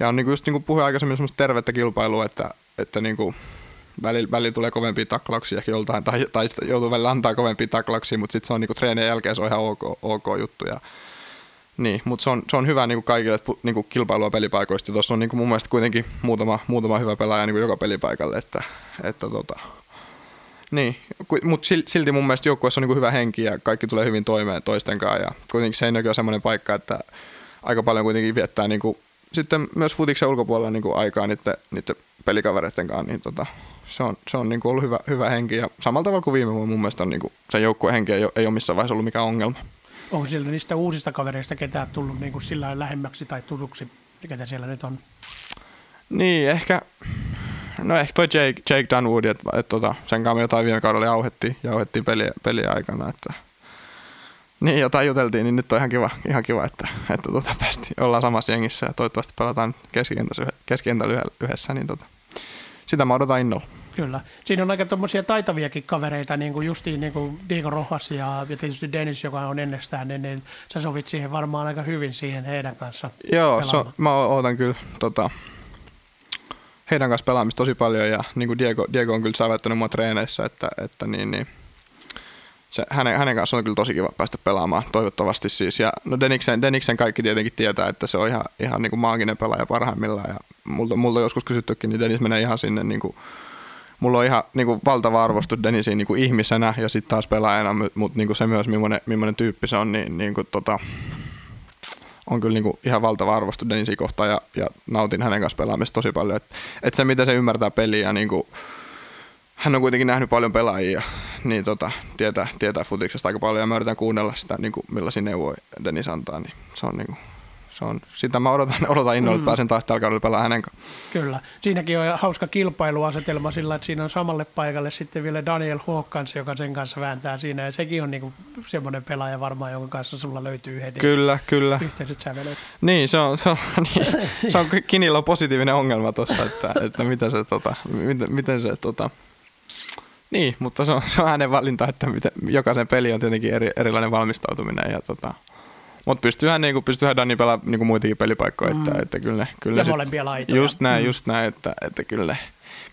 ja on niin kuin just niin kuin puhuin aikaisemmin semmoista tervettä kilpailua, että, että niin kuin, välillä, välillä tulee kovempia taklauksia ehkä joltain, tai, tai joutuu välillä antaa kovempia taklauksia, mutta sitten se on niin kuin treenien jälkeen se on ihan ok, ok juttu. Ja, niin, mutta se on, se on hyvä niin kuin kaikille että, niin kuin kilpailua pelipaikoista. Tuossa on niin kuin mun mielestä kuitenkin muutama, muutama hyvä pelaaja niin kuin joka pelipaikalle, että, että tota, niin, mutta silti mun mielestä joukkueessa on niin hyvä henki ja kaikki tulee hyvin toimeen toisten kanssa. Ja kuitenkin Seinäjoki on semmoinen paikka, että aika paljon kuitenkin viettää niin kuin, sitten myös futiksen ulkopuolella niin kuin aikaa niiden, niiden pelikavereiden kanssa. Niin tota, se on, se on niin kuin ollut hyvä, hyvä henki ja samalla tavalla kuin viime vuonna mun mielestä on niin kuin, sen joukkueen henki ei ole, ei ole missään vaiheessa ollut mikään ongelma. Onko siellä niistä uusista kavereista ketään tullut niin kuin sillä lähemmäksi tai tutuksi, ketä siellä nyt on? Niin, ehkä No ehkä toi Jake, Jake Dunwood, että et, tota, sen kanssa me jotain viime kaudella jauhettiin, jauhettiin peliä, peliä aikana, että niin, jotain juteltiin, niin nyt on ihan kiva, ihan kiva että, että tota, päästi, ollaan samassa jengissä ja toivottavasti pelataan keskikentällä yhdessä, niin tota, sitä mä odotan innolla. Kyllä. Siinä on aika tuommoisia taitaviakin kavereita, niin kuin justiin niin kuin Diego Rojas ja, ja tietysti Dennis, joka on ennestään, niin, niin sä sovit siihen varmaan aika hyvin siihen heidän kanssa. Joo, so, mä ootan kyllä tota, heidän kanssa pelaamista tosi paljon ja niin kuin Diego, Diego on kyllä säväyttänyt mua treeneissä, että, että niin, niin, se, hänen, hänen kanssaan on kyllä tosi kiva päästä pelaamaan, toivottavasti siis. Ja no Deniksen, Deniksen kaikki tietenkin tietää, että se on ihan, ihan niin kuin maaginen pelaaja parhaimmillaan ja multa, multa joskus kysyttykin, niin Dennis menee ihan sinne niin kuin, mulla on ihan niin kuin, valtava arvostus Denisiin niin kuin ihmisenä ja sitten taas pelaajana, mutta niin kuin se myös, millainen, millainen tyyppi se on, niin, niin kuin, tota, on kyllä niin kuin ihan valtava arvostus Denisiin kohtaan ja, ja nautin hänen kanssa pelaamista tosi paljon. Että et se, miten se ymmärtää peliä, niin kuin, hän on kuitenkin nähnyt paljon pelaajia, niin tota, tietää, tietää futiksesta aika paljon ja mä yritän kuunnella sitä, niin kuin millaisia neuvoja Denis antaa, niin se on niin kuin, se on, sitä mä odotan, (laughs) odotan innolla, mm. että pääsen taas tällä kaudella pelaamaan hänen kanssa. Kyllä. Siinäkin on hauska kilpailuasetelma sillä, että siinä on samalle paikalle sitten vielä Daniel Hawkins, joka sen kanssa vääntää siinä. Ja sekin on niinku semmoinen pelaaja varmaan, jonka kanssa sulla löytyy heti kyllä, kyllä. yhteiset sävelet. Niin, se on, se on, (laughs) niin, (laughs) se on Kinillä on positiivinen ongelma tuossa, että, että miten se, tota, miten, miten se tota, niin, mutta se on, se on hänen valinta, että miten, jokaisen peli on tietenkin eri, erilainen valmistautuminen ja tota, mutta pystyyhän, niinku, pystyyhän Dani pelaa niinku muitakin pelipaikkoja, mm. että, että kyllä, kyllä ja sit, molempia laitoja. Just näin, mm. just näin, että, että kyllä,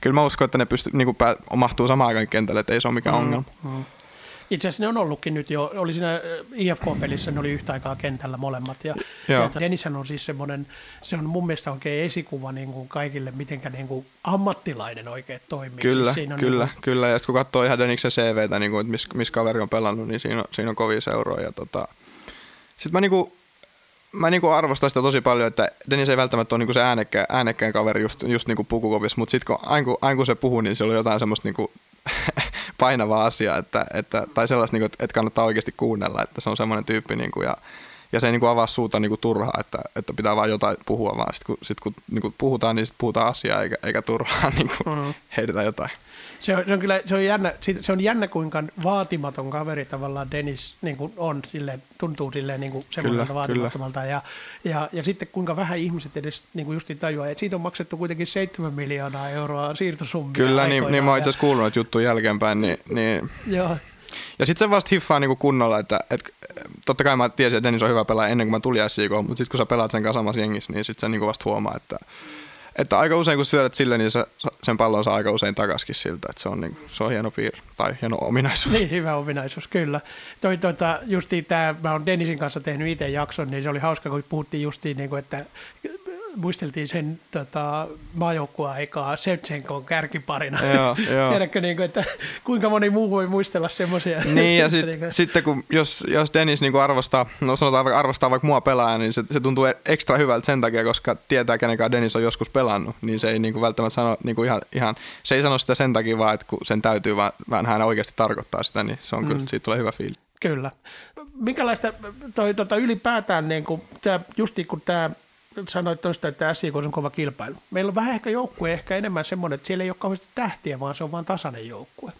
kyllä mä uskon, että ne pystyy, niinku, pää, mahtuu samaan aikaan kentälle, että ei se ole mikään mm. ongelma. Mm. Itse asiassa ne on ollutkin nyt jo, oli siinä IFK-pelissä, ne oli yhtä aikaa kentällä molemmat. Ja, ja Denishän on siis semmoinen, se on mun mielestä oikein esikuva niin kuin kaikille, mitenkä niin kuin ammattilainen oikein toimii. Kyllä, siis kyllä, niin kuin... kyllä. Ja sitten kun katsoo ihan Deniksen CVtä, niin kuin, että missä mis kaveri on pelannut, niin siinä on, siinä on kovia seuroja. Tota, sitten mä niinku, mä niinku arvostan sitä tosi paljon, että Dennis ei välttämättä ole niinku se äänekkä, äänekkäin kaveri just, just niinku pukukovissa, mutta sitten kun, aina, kun, aina kun se puhuu, niin se oli jotain semmoista niinku (laughs) painavaa asiaa, että, että, tai sellaista, niinku, että kannattaa oikeasti kuunnella, että se on semmoinen tyyppi niinku, ja, ja se ei niinku avaa suuta niinku turhaa, että, että pitää vaan jotain puhua, vaan sitten kun, sit kun niinku puhutaan, niin sit puhutaan asiaa eikä, eikä turhaa (laughs) niinku mm. heidetä jotain se on, se on kyllä se on jännä, se on jännä kuinka vaatimaton kaveri tavallaan Dennis niin kuin on, silleen, tuntuu silleen niin kuin semmoiselta vaatimattomalta. Kyllä. Ja, ja, ja, sitten kuinka vähän ihmiset edes niin kuin justiin tajuaa, että siitä on maksettu kuitenkin 7 miljoonaa euroa siirtosummia. Kyllä, niin, niin mä oon itse asiassa kuullut juttu jälkeenpäin. Niin, niin. Joo. Ja sitten se vasta hiffaa niinku kunnolla, että et, totta kai mä tiesin, että Dennis on hyvä pelaaja ennen kuin mä tulin SIK, mutta sitten kun sä pelaat sen kanssa samassa jengissä, niin sitten se niinku vasta huomaa, että että aika usein kun syödät sille, niin se, sen pallon saa aika usein takaskin siltä, että se on, niin, se on hieno piirre tai hieno ominaisuus. Niin, hyvä ominaisuus, kyllä. Toi, tuota, justiin tämä, mä oon Denisin kanssa tehnyt itse jakson, niin se oli hauska, kun puhuttiin justiin, niin kuin, että muisteltiin sen tota, maajoukkueaikaa Sevtsenkon kärkiparina. Joo, joo. (laughs) Tiedätkö, niin kuin, että kuinka moni muu voi muistella semmoisia? Niin, ja (laughs) sit, niin sitten kun, jos, jos Dennis niin kuin arvostaa, no sanotaan arvostaa vaikka mua pelaaja, niin se, se tuntuu ekstra hyvältä sen takia, koska tietää, kenenkaan Dennis on joskus pelannut, niin se ei niin kuin välttämättä sano niin kuin ihan, ihan, se ei sano sitä sen takia vaan, että kun sen täytyy, vaan, vaan hän oikeasti tarkoittaa sitä, niin se on mm. kyllä, siitä tulee hyvä fiili. Kyllä. Minkälaista toi, tota, ylipäätään, niin kuin, tää, justi kun tämä sanoit tuosta, että SIK on kova kilpailu. Meillä on vähän ehkä joukkue, ehkä enemmän semmoinen, että siellä ei ole kauheasti tähtiä, vaan se on vain tasainen joukkue.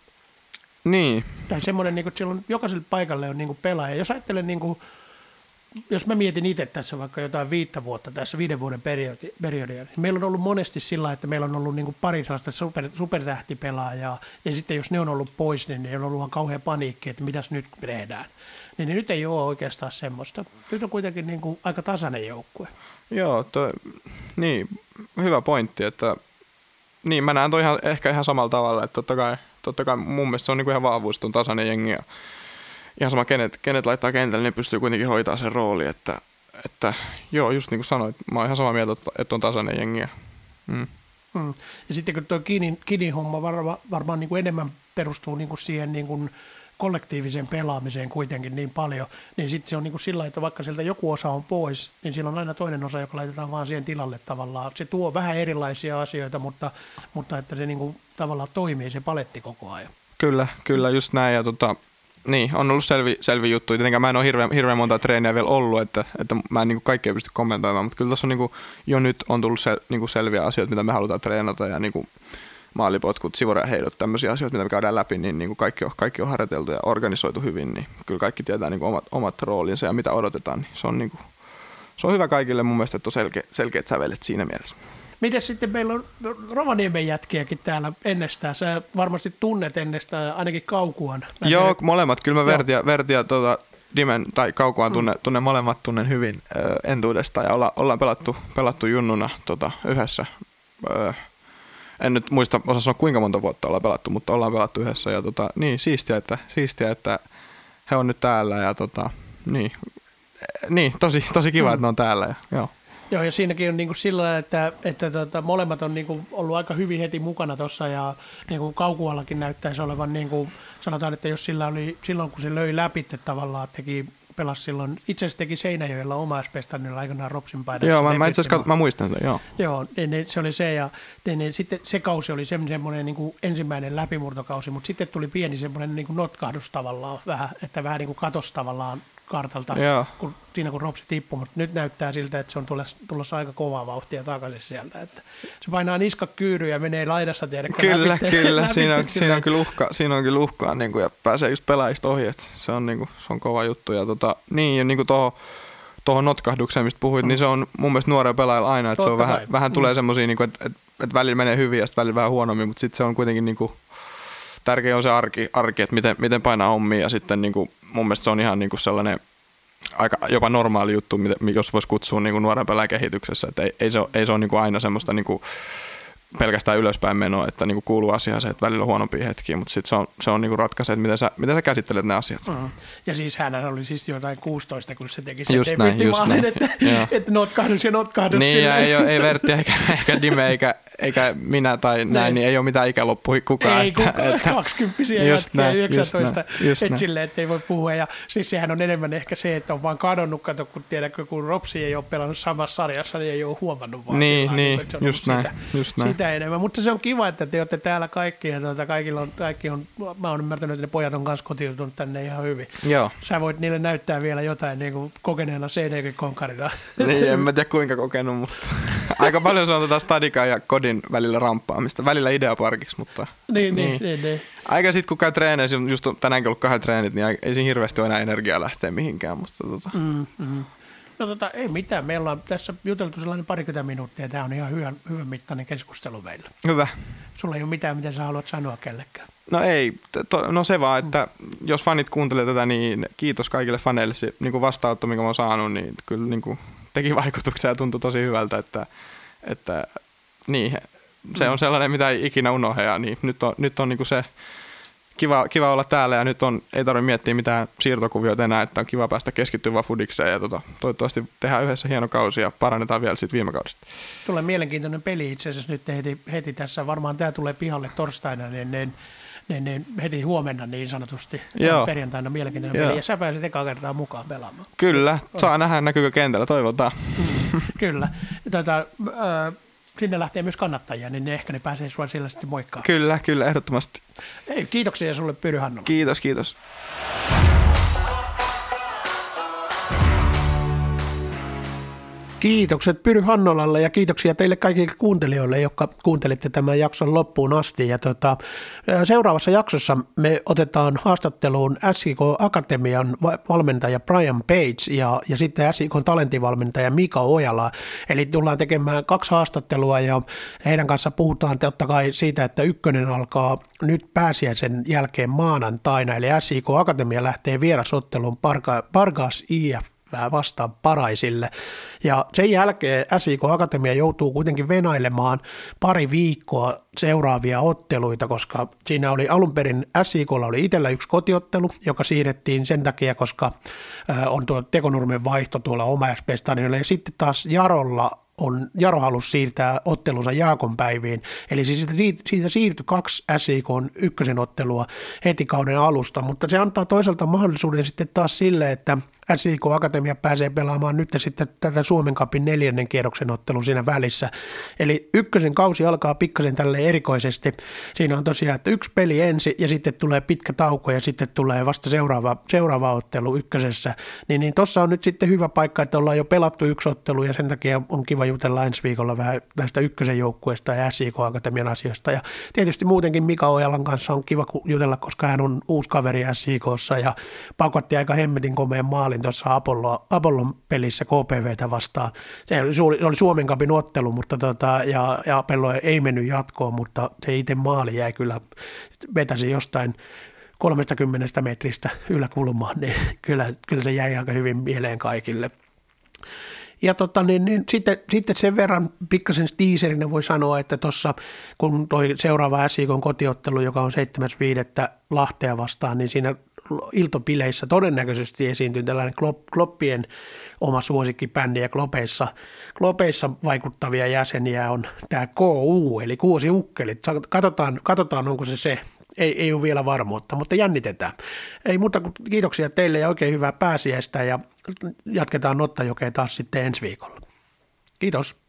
Niin. Tai semmoinen, niin kuin, että siellä on, jokaiselle paikalle on niin kuin pelaaja. Jos ajattelen, niin kuin, jos mä mietin itse tässä vaikka jotain viittä vuotta tässä viiden vuoden periodia, niin meillä on ollut monesti sillä, että meillä on ollut niin kuin pari sellaista super, supertähtipelaajaa, ja sitten jos ne on ollut pois, niin ne on ollut kauhean paniikki, että mitäs nyt tehdään. Niin, niin nyt ei ole oikeastaan semmoista. Nyt on kuitenkin niin kuin aika tasainen joukkue. Joo, toi, niin, hyvä pointti, että niin, mä näen toi ihan, ehkä ihan samalla tavalla, että totta kai, totta kai mun mielestä se on niinku ihan vahvuus, on tasainen jengi ja ihan sama kenet, kenet laittaa kentälle, niin pystyy kuitenkin hoitaa sen rooli, että, että joo, just niin kuin sanoit, mä oon ihan samaa mieltä, että on tasainen jengi. Mm. Mm. Ja sitten kun tuo Kinin, Kinin homma varma, varmaan niin kuin enemmän perustuu niin kuin siihen niin kuin kollektiiviseen pelaamiseen kuitenkin niin paljon, niin sitten se on niin kuin sillä että vaikka sieltä joku osa on pois, niin siellä on aina toinen osa, joka laitetaan vaan siihen tilalle tavallaan. Se tuo vähän erilaisia asioita, mutta, mutta että se niin kuin tavallaan toimii se paletti koko ajan. Kyllä, kyllä, just näin. Ja tota, niin, on ollut selvi, selvi juttu. Tietenkään mä en ole hirveän, hirveän monta treeniä vielä ollut, että, että mä en niin kuin kaikkea pysty kommentoimaan, mutta kyllä tuossa on niin kuin, jo nyt on tullut sel, niin kuin selviä asioita, mitä me halutaan treenata ja niin kuin, maalipotkut, sivureheidot, tämmöisiä asioita, mitä me käydään läpi, niin, niin kuin kaikki, on, kaikki on harjoiteltu ja organisoitu hyvin, niin kyllä kaikki tietää niin kuin omat, omat roolinsa ja mitä odotetaan, niin se on, niin kuin, se on hyvä kaikille mun mielestä, että on selkeä, selkeät sävelet siinä mielessä. Miten sitten meillä on Rovaniemen jätkiäkin täällä ennestään? Sä varmasti tunnet ennestään ainakin Kaukuan. Joo, tiedä. molemmat. Kyllä mä Vertia, Vertia tuota, Dimen tai Kaukuan mm. tunne, tunne molemmat tunnen hyvin ö, entuudesta ja olla, ollaan pelattu, pelattu junnuna tota, yhdessä. Ö, en nyt muista osaa sanoa kuinka monta vuotta ollaan pelattu, mutta ollaan pelattu yhdessä ja tota, niin, siistiä, että, siistiä, että he on nyt täällä ja tota, niin, niin tosi, tosi kiva, mm. että ne on täällä. Ja, joo. Joo, ja siinäkin on niin kuin sillä että, että tota, molemmat on niin kuin ollut aika hyvin heti mukana tuossa ja niin kuin kaukuallakin näyttäisi olevan, niin kuin, sanotaan, että jos sillä oli, silloin kun se löi läpi, tavallaan teki pelasi silloin, itse asiassa teki Seinäjoella oma niin aikanaan Ropsin paidassa. Joo, mä, mä itse asiassa mä muistan sen, joo. Joo, niin, niin, se oli se ja niin, niin, sitten se kausi oli semmoinen niin kuin ensimmäinen läpimurtokausi, mutta sitten tuli pieni semmoinen niin kuin notkahdus tavallaan vähän, että vähän niin kuin katosi tavallaan kartalta, kun, siinä kun Ropsi tippui, mutta nyt näyttää siltä, että se on tulossa, tulossa aika kovaa vauhtia takaisin sieltä. Että se painaa niska kyyry ja menee laidassa tiedäkö Kyllä, läpi, kyllä. Läpi, siinä, on, siinä, on kyllä uhka, siinä on kyllä uhkaa niin kuin, ja pääsee just pelaajista ohi, että se on, niin kuin, se on kova juttu. Ja tota, niin, ja niin kuin tuohon tuohon notkahdukseen, mistä puhuit, mm. niin se on mun mielestä nuorella pelaajalla aina, että se on vähän, vähän tulee mm. semmoisia, niin että, että, että välillä menee hyvin ja sitten välillä vähän huonommin, mutta sitten se on kuitenkin niin kuin, tärkeä on se arki, arki että miten, miten painaa hommia ja sitten niin kuin, mun mielestä se on ihan niin kuin sellainen aika jopa normaali juttu, jos voisi kutsua niin kuin nuoren pelaajan kehityksessä, että ei, ei se ei se ole niin kuin aina semmoista niin kuin pelkästään ylöspäin menoa, että niinku kuuluu asiaan se, että välillä on huonompia hetkiä, mutta sitten se on, se on niinku ratkaise, että miten sä, miten sä käsittelet ne asiat. Mm. Ja siis hän oli siis jotain 16, kun se teki sen just näin, just näin. että, (laughs) että notkahdus ja notkahdus. Niin, ja ei, ole, ei Vertti eikä, eikä Dime eikä, eikä minä tai näin, näin, niin ei ole mitään ikäloppui kukaan. Ei, että, kuka, että, 20 jätkiä 19, että silleen, että ei voi puhua. Ja siis sehän on enemmän ehkä se, että on vaan kadonnut, kato, kun tiedätkö, kun Ropsi ei ole pelannut samassa sarjassa, niin ei ole huomannut vaan. Niin, niin, just näin, just näin sitä enemmän. Mutta se on kiva, että te olette täällä kaikki ja tuota, kaikilla on, kaikki on, mä oon ymmärtänyt, että ne pojat on kanssa kotiutunut tänne ihan hyvin. Joo. Sä voit niille näyttää vielä jotain niin kuin kokeneena CD-konkarina. Niin, en mä tiedä kuinka kokenut, mutta (laughs) aika paljon se on tätä stadikaa ja kodin välillä ramppaamista. Välillä ideaparkiksi, mutta... Niin, niin, niin. niin, niin. Aika sitten kun käy treeneissä, just tänäänkin ollut kahden treenit, niin ei siinä hirveästi ole enää energiaa lähteä mihinkään. Mutta tota. mm, mm. No tota, ei mitään. Meillä on tässä juteltu sellainen parikymmentä minuuttia. Tämä on ihan hyvän, hyvän mittainen keskustelu meillä. Hyvä. Sulla ei ole mitään, mitä sä haluat sanoa kellekään. No ei, to, no se vaan, että mm. jos fanit kuuntelee tätä, niin kiitos kaikille faneille. Se niin kuin vastaanotto, minkä mä oon saanut, niin kyllä niin kuin teki vaikutuksia ja tuntui tosi hyvältä, että, että niin, se on mm. sellainen, mitä ei ikinä unohda. Niin nyt on, nyt on niin kuin se kiva, kiva olla täällä ja nyt on, ei tarvitse miettiä mitään siirtokuvioita enää, että on kiva päästä keskittyä vaan fudikseen ja tota, toivottavasti tehdään yhdessä hieno kausi ja parannetaan vielä siitä viime kaudesta. Tulee mielenkiintoinen peli itse asiassa nyt heti, heti tässä, varmaan tämä tulee pihalle torstaina, niin, niin niin, niin heti huomenna niin sanotusti Joo. perjantaina mielenkiintoinen Joo. peli, ja sä pääset eka kertaa mukaan pelaamaan. Kyllä, saa nähdä näkyykö kentällä, toivotaan. Mm, kyllä. Tätä, äh, sinne lähtee myös kannattajia, niin ne ehkä ne pääsee sua siellä sitten moikkaan. Kyllä, kyllä, ehdottomasti. Ei, kiitoksia sulle Pyry Kiitos, kiitos. Kiitokset Pyry Hannolalle ja kiitoksia teille kaikille kuuntelijoille, jotka kuuntelitte tämän jakson loppuun asti. Ja tota, seuraavassa jaksossa me otetaan haastatteluun SIK Akatemian valmentaja Brian Page ja, ja sitten SIK talentivalmentaja Mika Ojala. Eli tullaan tekemään kaksi haastattelua ja heidän kanssa puhutaan totta kai siitä, että ykkönen alkaa nyt pääsiäisen jälkeen maanantaina, eli SIK Akatemia lähtee vierasotteluun Pargas IF vastaan Paraisille. Ja sen jälkeen SIK Akatemia joutuu kuitenkin venailemaan pari viikkoa seuraavia otteluita, koska siinä oli alun perin SIKlla oli itsellä yksi kotiottelu, joka siirrettiin sen takia, koska on tuo Tekonurmen vaihto tuolla oma ja sitten taas Jarolla on Jaro halusi siirtää ottelunsa Jaakon päiviin. Eli siis siitä, siirtyi kaksi SIK ykkösen ottelua heti kauden alusta, mutta se antaa toisaalta mahdollisuuden sitten taas sille, että SIK Akatemia pääsee pelaamaan nyt sitten tätä Suomen kapin neljännen kierroksen ottelun siinä välissä. Eli ykkösen kausi alkaa pikkasen tälle erikoisesti. Siinä on tosiaan, että yksi peli ensi ja sitten tulee pitkä tauko ja sitten tulee vasta seuraava, seuraava ottelu ykkösessä. Niin, niin tuossa on nyt sitten hyvä paikka, että ollaan jo pelattu yksi ottelu ja sen takia on kiva jutella ensi viikolla vähän näistä ykkösen joukkueesta ja SIK Akatemian asioista. Ja tietysti muutenkin Mika Ojalan kanssa on kiva jutella, koska hän on uusi kaveri SIKssa ja pakotti aika hemmetin komeen maalin tuossa Apollo, Apollon pelissä KPVtä vastaan. Se oli, se oli Suomen kapin ottelu, mutta tota, ja, ja Apollo ei mennyt jatkoon, mutta se itse maali jäi kyllä, vetäsi jostain 30 metristä yläkulmaan, niin kyllä, kyllä se jäi aika hyvin mieleen kaikille. Ja tota, niin, niin, sitten, sitten sen verran pikkasen tiiserinä voi sanoa, että tuossa kun toi seuraava SIK kotiottelu, joka on 7.5. Lahtea vastaan, niin siinä iltopileissä todennäköisesti esiintyy tällainen Kloppien oma suosikkibändi ja Klopeissa, Klopeissa vaikuttavia jäseniä on tämä KU, eli Kuusi Ukkelit. Katsotaan, katsotaan onko se se. Ei, ei ole vielä varmuutta, mutta jännitetään. Ei muuta kuin kiitoksia teille ja oikein hyvää pääsiäistä ja jatketaan Nottajokea taas sitten ensi viikolla. Kiitos.